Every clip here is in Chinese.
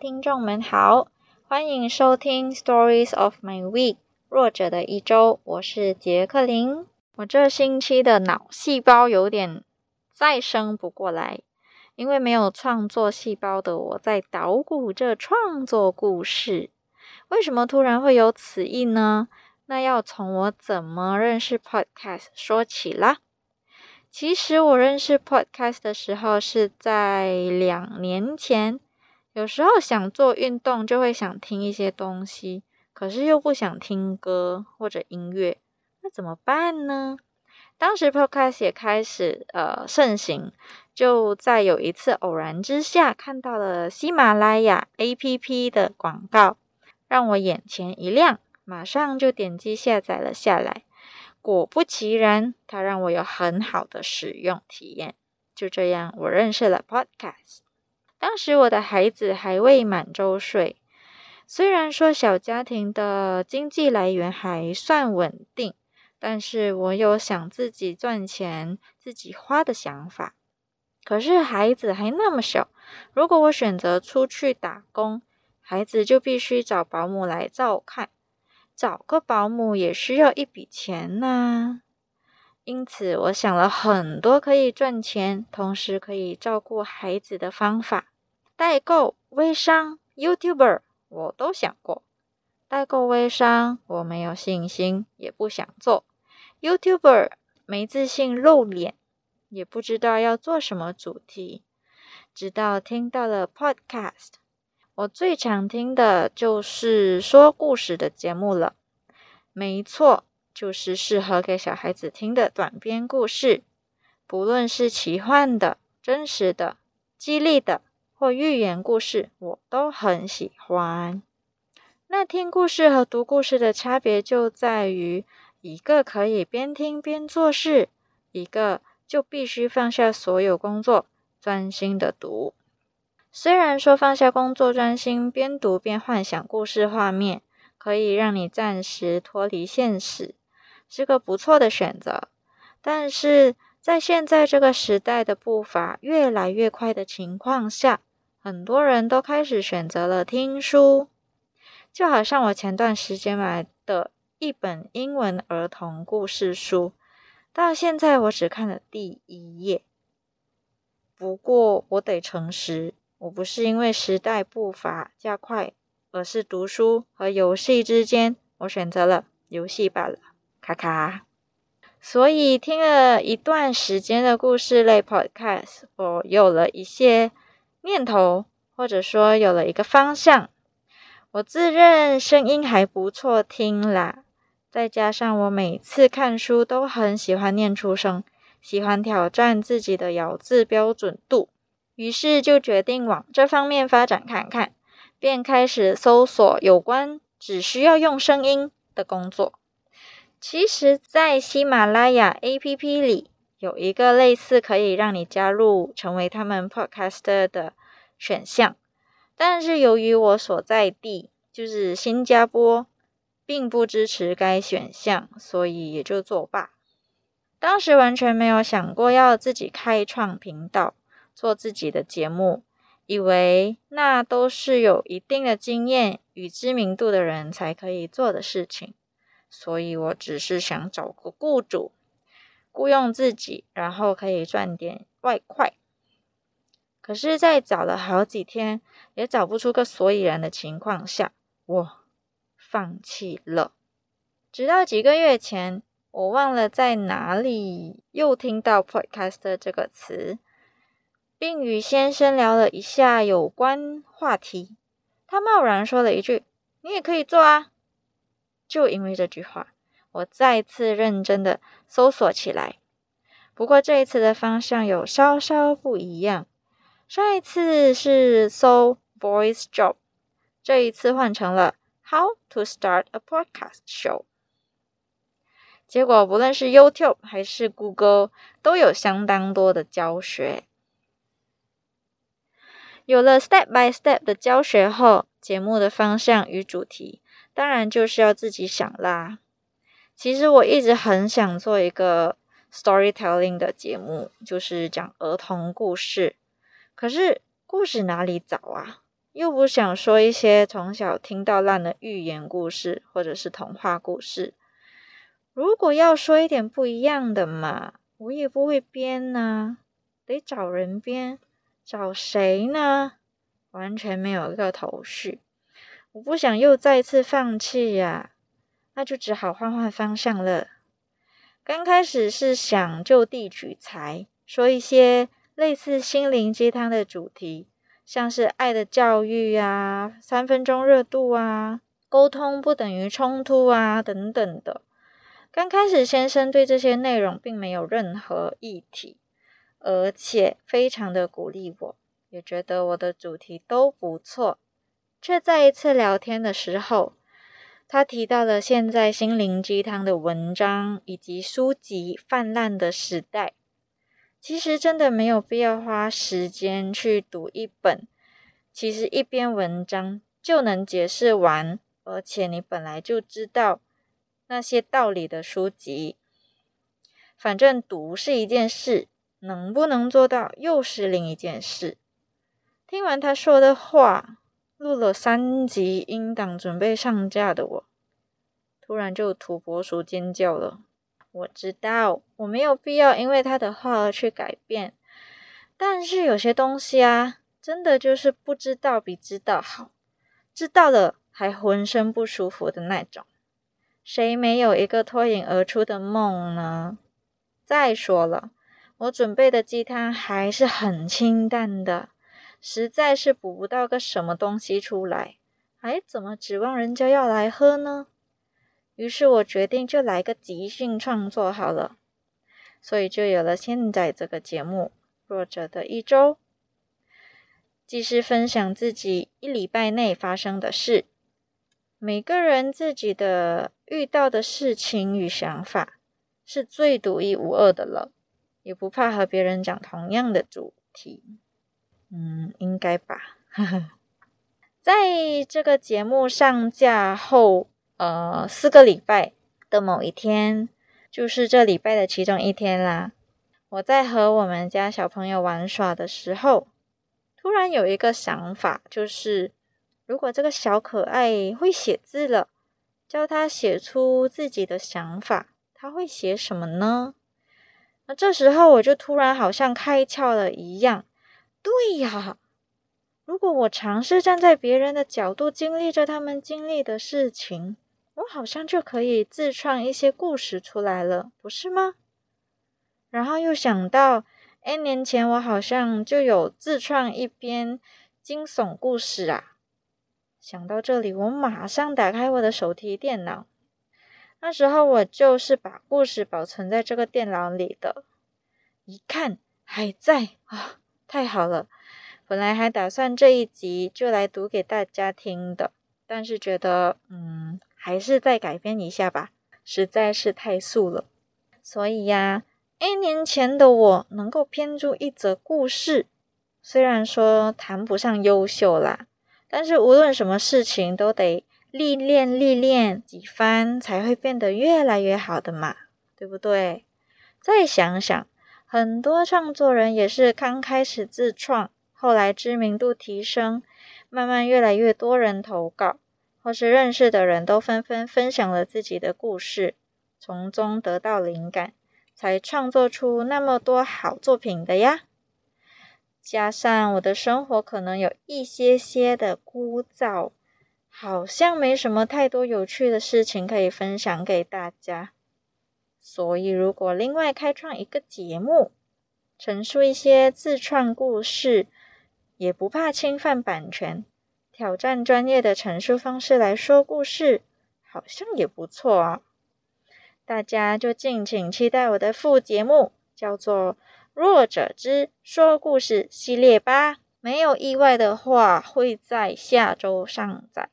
听众们好，欢迎收听 Stories of My Week 弱者的一周，我是杰克林。我这星期的脑细胞有点再生不过来，因为没有创作细胞的我在捣鼓着创作故事。为什么突然会有此意呢？那要从我怎么认识 Podcast 说起啦。其实我认识 Podcast 的时候是在两年前。有时候想做运动，就会想听一些东西，可是又不想听歌或者音乐，那怎么办呢？当时 Podcast 也开始呃盛行，就在有一次偶然之下看到了喜马拉雅 APP 的广告，让我眼前一亮，马上就点击下载了下来。果不其然，它让我有很好的使用体验。就这样，我认识了 Podcast。当时我的孩子还未满周岁，虽然说小家庭的经济来源还算稳定，但是我有想自己赚钱、自己花的想法。可是孩子还那么小，如果我选择出去打工，孩子就必须找保姆来照看，找个保姆也需要一笔钱呐。因此，我想了很多可以赚钱，同时可以照顾孩子的方法。代购、微商、YouTuber，我都想过。代购、微商，我没有信心，也不想做。YouTuber，没自信露脸，也不知道要做什么主题。直到听到了 Podcast，我最常听的就是说故事的节目了。没错。就是适合给小孩子听的短篇故事，不论是奇幻的、真实的、激励的或寓言故事，我都很喜欢。那听故事和读故事的差别就在于，一个可以边听边做事，一个就必须放下所有工作，专心的读。虽然说放下工作，专心边读边幻想故事画面，可以让你暂时脱离现实。是个不错的选择，但是在现在这个时代的步伐越来越快的情况下，很多人都开始选择了听书。就好像我前段时间买的一本英文儿童故事书，到现在我只看了第一页。不过我得诚实，我不是因为时代步伐加快，而是读书和游戏之间，我选择了游戏罢了。卡卡，所以听了一段时间的故事类 podcast，我有了一些念头，或者说有了一个方向。我自认声音还不错听啦，再加上我每次看书都很喜欢念出声，喜欢挑战自己的咬字标准度，于是就决定往这方面发展看看，便开始搜索有关只需要用声音的工作。其实，在喜马拉雅 APP 里有一个类似可以让你加入成为他们 Podcaster 的选项，但是由于我所在地就是新加坡，并不支持该选项，所以也就作罢。当时完全没有想过要自己开创频道，做自己的节目，以为那都是有一定的经验与知名度的人才可以做的事情。所以我只是想找个雇主，雇佣自己，然后可以赚点外快。可是，在找了好几天也找不出个所以然的情况下，我放弃了。直到几个月前，我忘了在哪里又听到 “podcaster” 这个词，并与先生聊了一下有关话题。他贸然说了一句：“你也可以做啊。”就因为这句话，我再次认真的搜索起来。不过这一次的方向有稍稍不一样。上一次是搜 voice job，这一次换成了 how to start a podcast show。结果不论是 YouTube 还是 Google 都有相当多的教学。有了 step by step 的教学后，节目的方向与主题。当然就是要自己想啦。其实我一直很想做一个 storytelling 的节目，就是讲儿童故事。可是故事哪里找啊？又不想说一些从小听到烂的寓言故事或者是童话故事。如果要说一点不一样的嘛，我也不会编呢，得找人编，找谁呢？完全没有一个头绪。我不想又再次放弃呀，那就只好换换方向了。刚开始是想就地取材，说一些类似心灵鸡汤的主题。像是爱的教育啊，三分钟热度啊，沟通不等于冲突啊，等等的。刚开始，先生对这些内容并没有任何议题，而且非常的鼓励我，也觉得我的主题都不错。却在一次聊天的时候，他提到了现在心灵鸡汤的文章以及书籍泛滥的时代。其实真的没有必要花时间去读一本，其实一篇文章就能解释完，而且你本来就知道那些道理的书籍。反正读是一件事，能不能做到又是另一件事。听完他说的话，录了三集音档准备上架的我，突然就土拨鼠尖叫了。我知道我没有必要因为他的话而去改变，但是有些东西啊，真的就是不知道比知道好，知道了还浑身不舒服的那种。谁没有一个脱颖而出的梦呢？再说了，我准备的鸡汤还是很清淡的，实在是补不到个什么东西出来，还怎么指望人家要来喝呢？于是我决定就来个即兴创作好了，所以就有了现在这个节目《弱者的一周》，既是分享自己一礼拜内发生的事，每个人自己的遇到的事情与想法是最独一无二的了，也不怕和别人讲同样的主题，嗯，应该吧。在这个节目上架后。呃，四个礼拜的某一天，就是这礼拜的其中一天啦。我在和我们家小朋友玩耍的时候，突然有一个想法，就是如果这个小可爱会写字了，教他写出自己的想法，他会写什么呢？那这时候我就突然好像开窍了一样，对呀，如果我尝试站在别人的角度经历着他们经历的事情。我好像就可以自创一些故事出来了，不是吗？然后又想到，N 年前我好像就有自创一篇惊悚故事啊。想到这里，我马上打开我的手提电脑。那时候我就是把故事保存在这个电脑里的，一看还在啊，太好了！本来还打算这一集就来读给大家听的，但是觉得，嗯。还是再改编一下吧，实在是太素了。所以呀，N 年前的我能够编出一则故事，虽然说谈不上优秀啦，但是无论什么事情都得历练历练几番，才会变得越来越好的嘛，对不对？再想想，很多创作人也是刚开始自创，后来知名度提升，慢慢越来越多人投稿。或是认识的人都纷纷分享了自己的故事，从中得到灵感，才创作出那么多好作品的呀。加上我的生活可能有一些些的枯燥，好像没什么太多有趣的事情可以分享给大家。所以如果另外开创一个节目，陈述一些自创故事，也不怕侵犯版权。挑战专业的陈述方式来说故事，好像也不错啊！大家就敬请期待我的副节目，叫做《弱者之说故事》系列吧。没有意外的话，会在下周上载。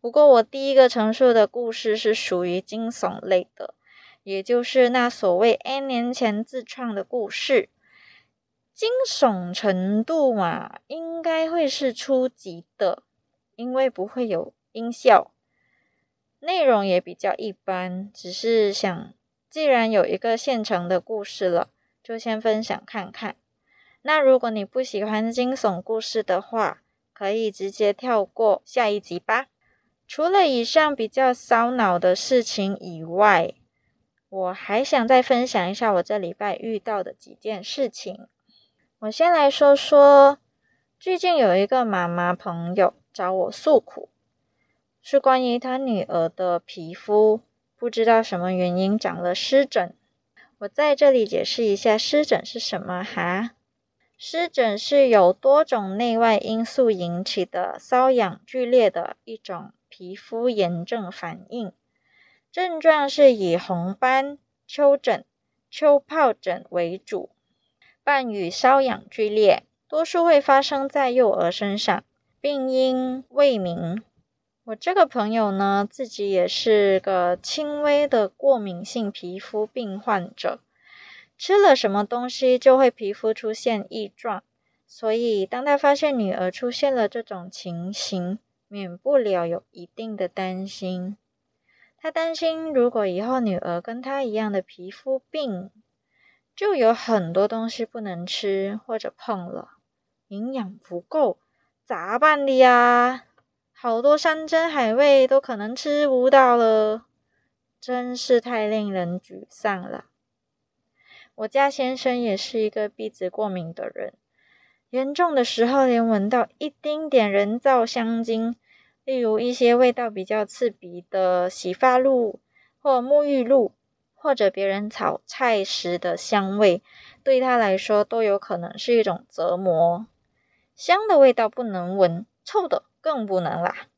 不过，我第一个陈述的故事是属于惊悚类的，也就是那所谓 N 年前自创的故事。惊悚程度嘛，应该会是初级的，因为不会有音效，内容也比较一般。只是想，既然有一个现成的故事了，就先分享看看。那如果你不喜欢惊悚故事的话，可以直接跳过下一集吧。除了以上比较烧脑的事情以外，我还想再分享一下我这礼拜遇到的几件事情。我先来说说，最近有一个妈妈朋友找我诉苦，是关于她女儿的皮肤不知道什么原因长了湿疹。我在这里解释一下湿疹是什么哈。湿疹是由多种内外因素引起的瘙痒剧烈的一种皮肤炎症反应。症状是以红斑、丘疹、丘疱疹为主，伴与瘙痒剧烈，多数会发生在幼儿身上，病因未明。我这个朋友呢，自己也是个轻微的过敏性皮肤病患者，吃了什么东西就会皮肤出现异状，所以当他发现女儿出现了这种情形，免不了有一定的担心。他担心，如果以后女儿跟他一样的皮肤病，就有很多东西不能吃或者碰了，营养不够，咋办的呀？好多山珍海味都可能吃不到了，真是太令人沮丧了。我家先生也是一个鼻子过敏的人，严重的时候连闻到一丁点人造香精。例如一些味道比较刺鼻的洗发露或沐浴露，或者别人炒菜时的香味，对他来说都有可能是一种折磨。香的味道不能闻，臭的更不能啦。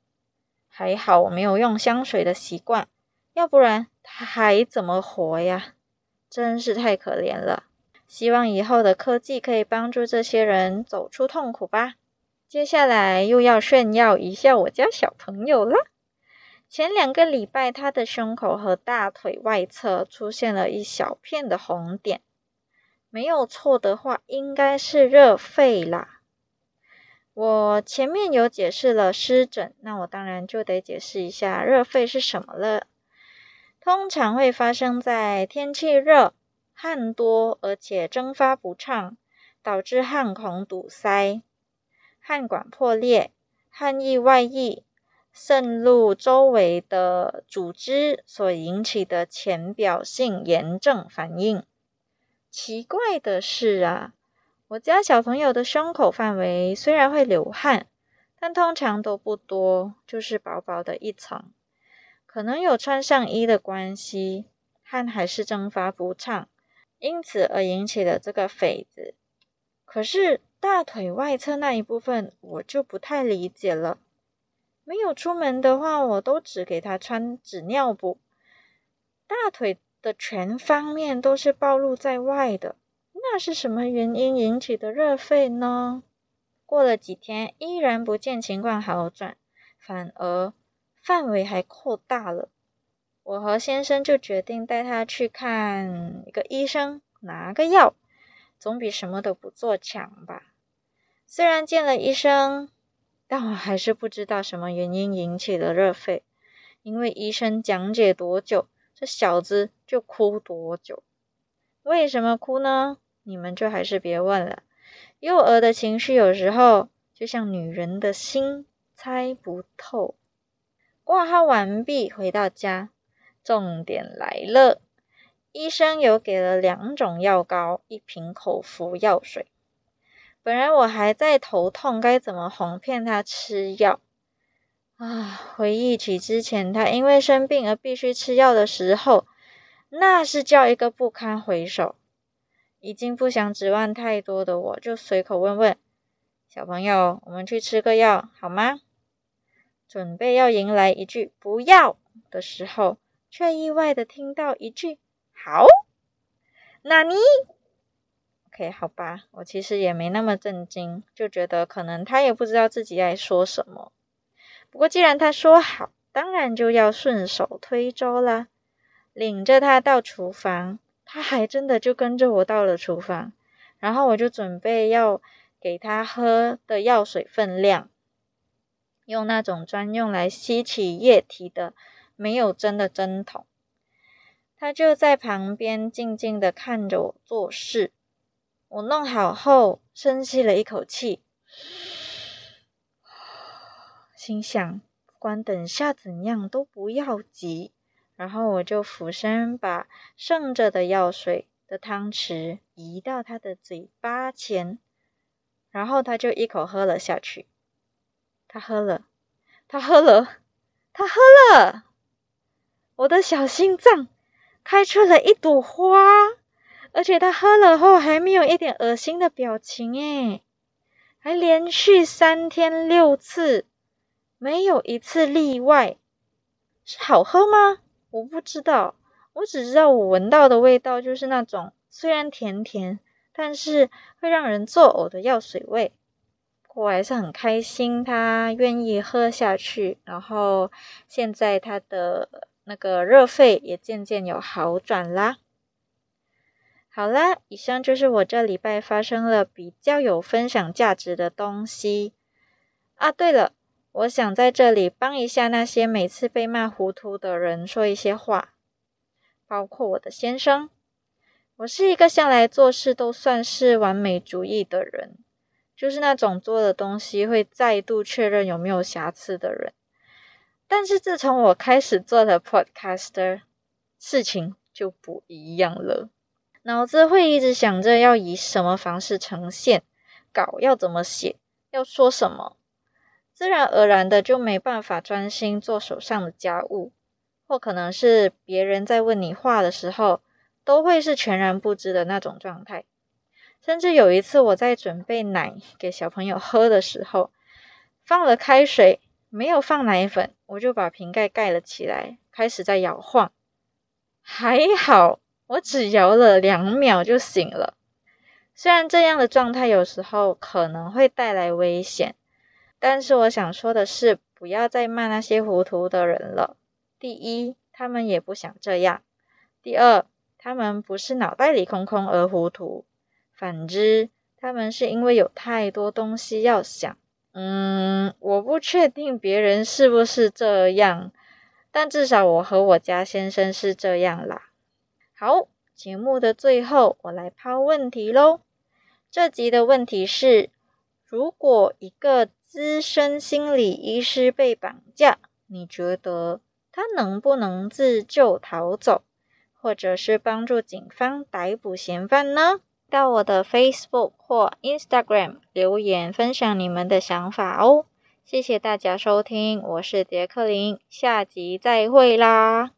还好我没有用香水的习惯，要不然他还怎么活呀？真是太可怜了。希望以后的科技可以帮助这些人走出痛苦吧。接下来又要炫耀一下我家小朋友了。前两个礼拜，他的胸口和大腿外侧出现了一小片的红点，没有错的话，应该是热痱啦。我前面有解释了湿疹，那我当然就得解释一下热痱是什么了。通常会发生在天气热、汗多而且蒸发不畅，导致汗孔堵塞。汗管破裂、汗液外溢、渗入周围的组织所引起的浅表性炎症反应。奇怪的是啊，我家小朋友的胸口范围虽然会流汗，但通常都不多，就是薄薄的一层。可能有穿上衣的关系，汗还是蒸发不畅，因此而引起了这个痱子。可是。大腿外侧那一部分，我就不太理解了。没有出门的话，我都只给他穿纸尿布。大腿的全方面都是暴露在外的，那是什么原因引起的热痱呢？过了几天，依然不见情况好转，反而范围还扩大了。我和先生就决定带他去看一个医生，拿个药，总比什么都不做强吧。虽然见了医生，但我还是不知道什么原因引起的热痱。因为医生讲解多久，这小子就哭多久。为什么哭呢？你们就还是别问了。幼儿的情绪有时候就像女人的心，猜不透。挂号完毕，回到家，重点来了。医生有给了两种药膏，一瓶口服药水。本来我还在头痛，该怎么哄骗他吃药啊？回忆起之前他因为生病而必须吃药的时候，那是叫一个不堪回首。已经不想指望太多的我，就随口问问小朋友：“我们去吃个药好吗？”准备要迎来一句“不要”的时候，却意外的听到一句“好”，那你？OK，好吧，我其实也没那么震惊，就觉得可能他也不知道自己在说什么。不过既然他说好，当然就要顺手推舟啦。领着他到厨房，他还真的就跟着我到了厨房。然后我就准备要给他喝的药水分量，用那种专用来吸起液体的没有针的针筒。他就在旁边静静的看着我做事。我弄好后，深吸了一口气，心想，不管等下怎样都不要急。然后我就俯身把剩着的药水的汤匙移到他的嘴巴前，然后他就一口喝了下去。他喝了，他喝了，他喝了。我的小心脏开出了一朵花，而且他喝了后还没有一点恶心的表情，诶，还连续三天六次，没有一次例外，是好喝吗？我不知道，我只知道我闻到的味道就是那种虽然甜甜，但是会让人作呕的药水味。我还是很开心，他愿意喝下去，然后现在他的那个热肺也渐渐有好转啦。好啦，以上就是我这礼拜发生了比较有分享价值的东西啊。对了。我想在这里帮一下那些每次被骂糊涂的人说一些话，包括我的先生。我是一个向来做事都算是完美主义的人，就是那种做的东西会再度确认有没有瑕疵的人。但是自从我开始做了 Podcaster，事情就不一样了，脑子会一直想着要以什么方式呈现，稿要怎么写，要说什么。自然而然的就没办法专心做手上的家务，或可能是别人在问你话的时候，都会是全然不知的那种状态。甚至有一次我在准备奶给小朋友喝的时候，放了开水，没有放奶粉，我就把瓶盖盖了起来，开始在摇晃。还好我只摇了两秒就醒了。虽然这样的状态有时候可能会带来危险。但是我想说的是，不要再骂那些糊涂的人了。第一，他们也不想这样；第二，他们不是脑袋里空空而糊涂，反之，他们是因为有太多东西要想。嗯，我不确定别人是不是这样，但至少我和我家先生是这样啦。好，节目的最后，我来抛问题喽。这集的问题是：如果一个资深心理医师被绑架，你觉得他能不能自救逃走，或者是帮助警方逮捕嫌犯呢？到我的 Facebook 或 Instagram 留言分享你们的想法哦。谢谢大家收听，我是杰克林，下集再会啦。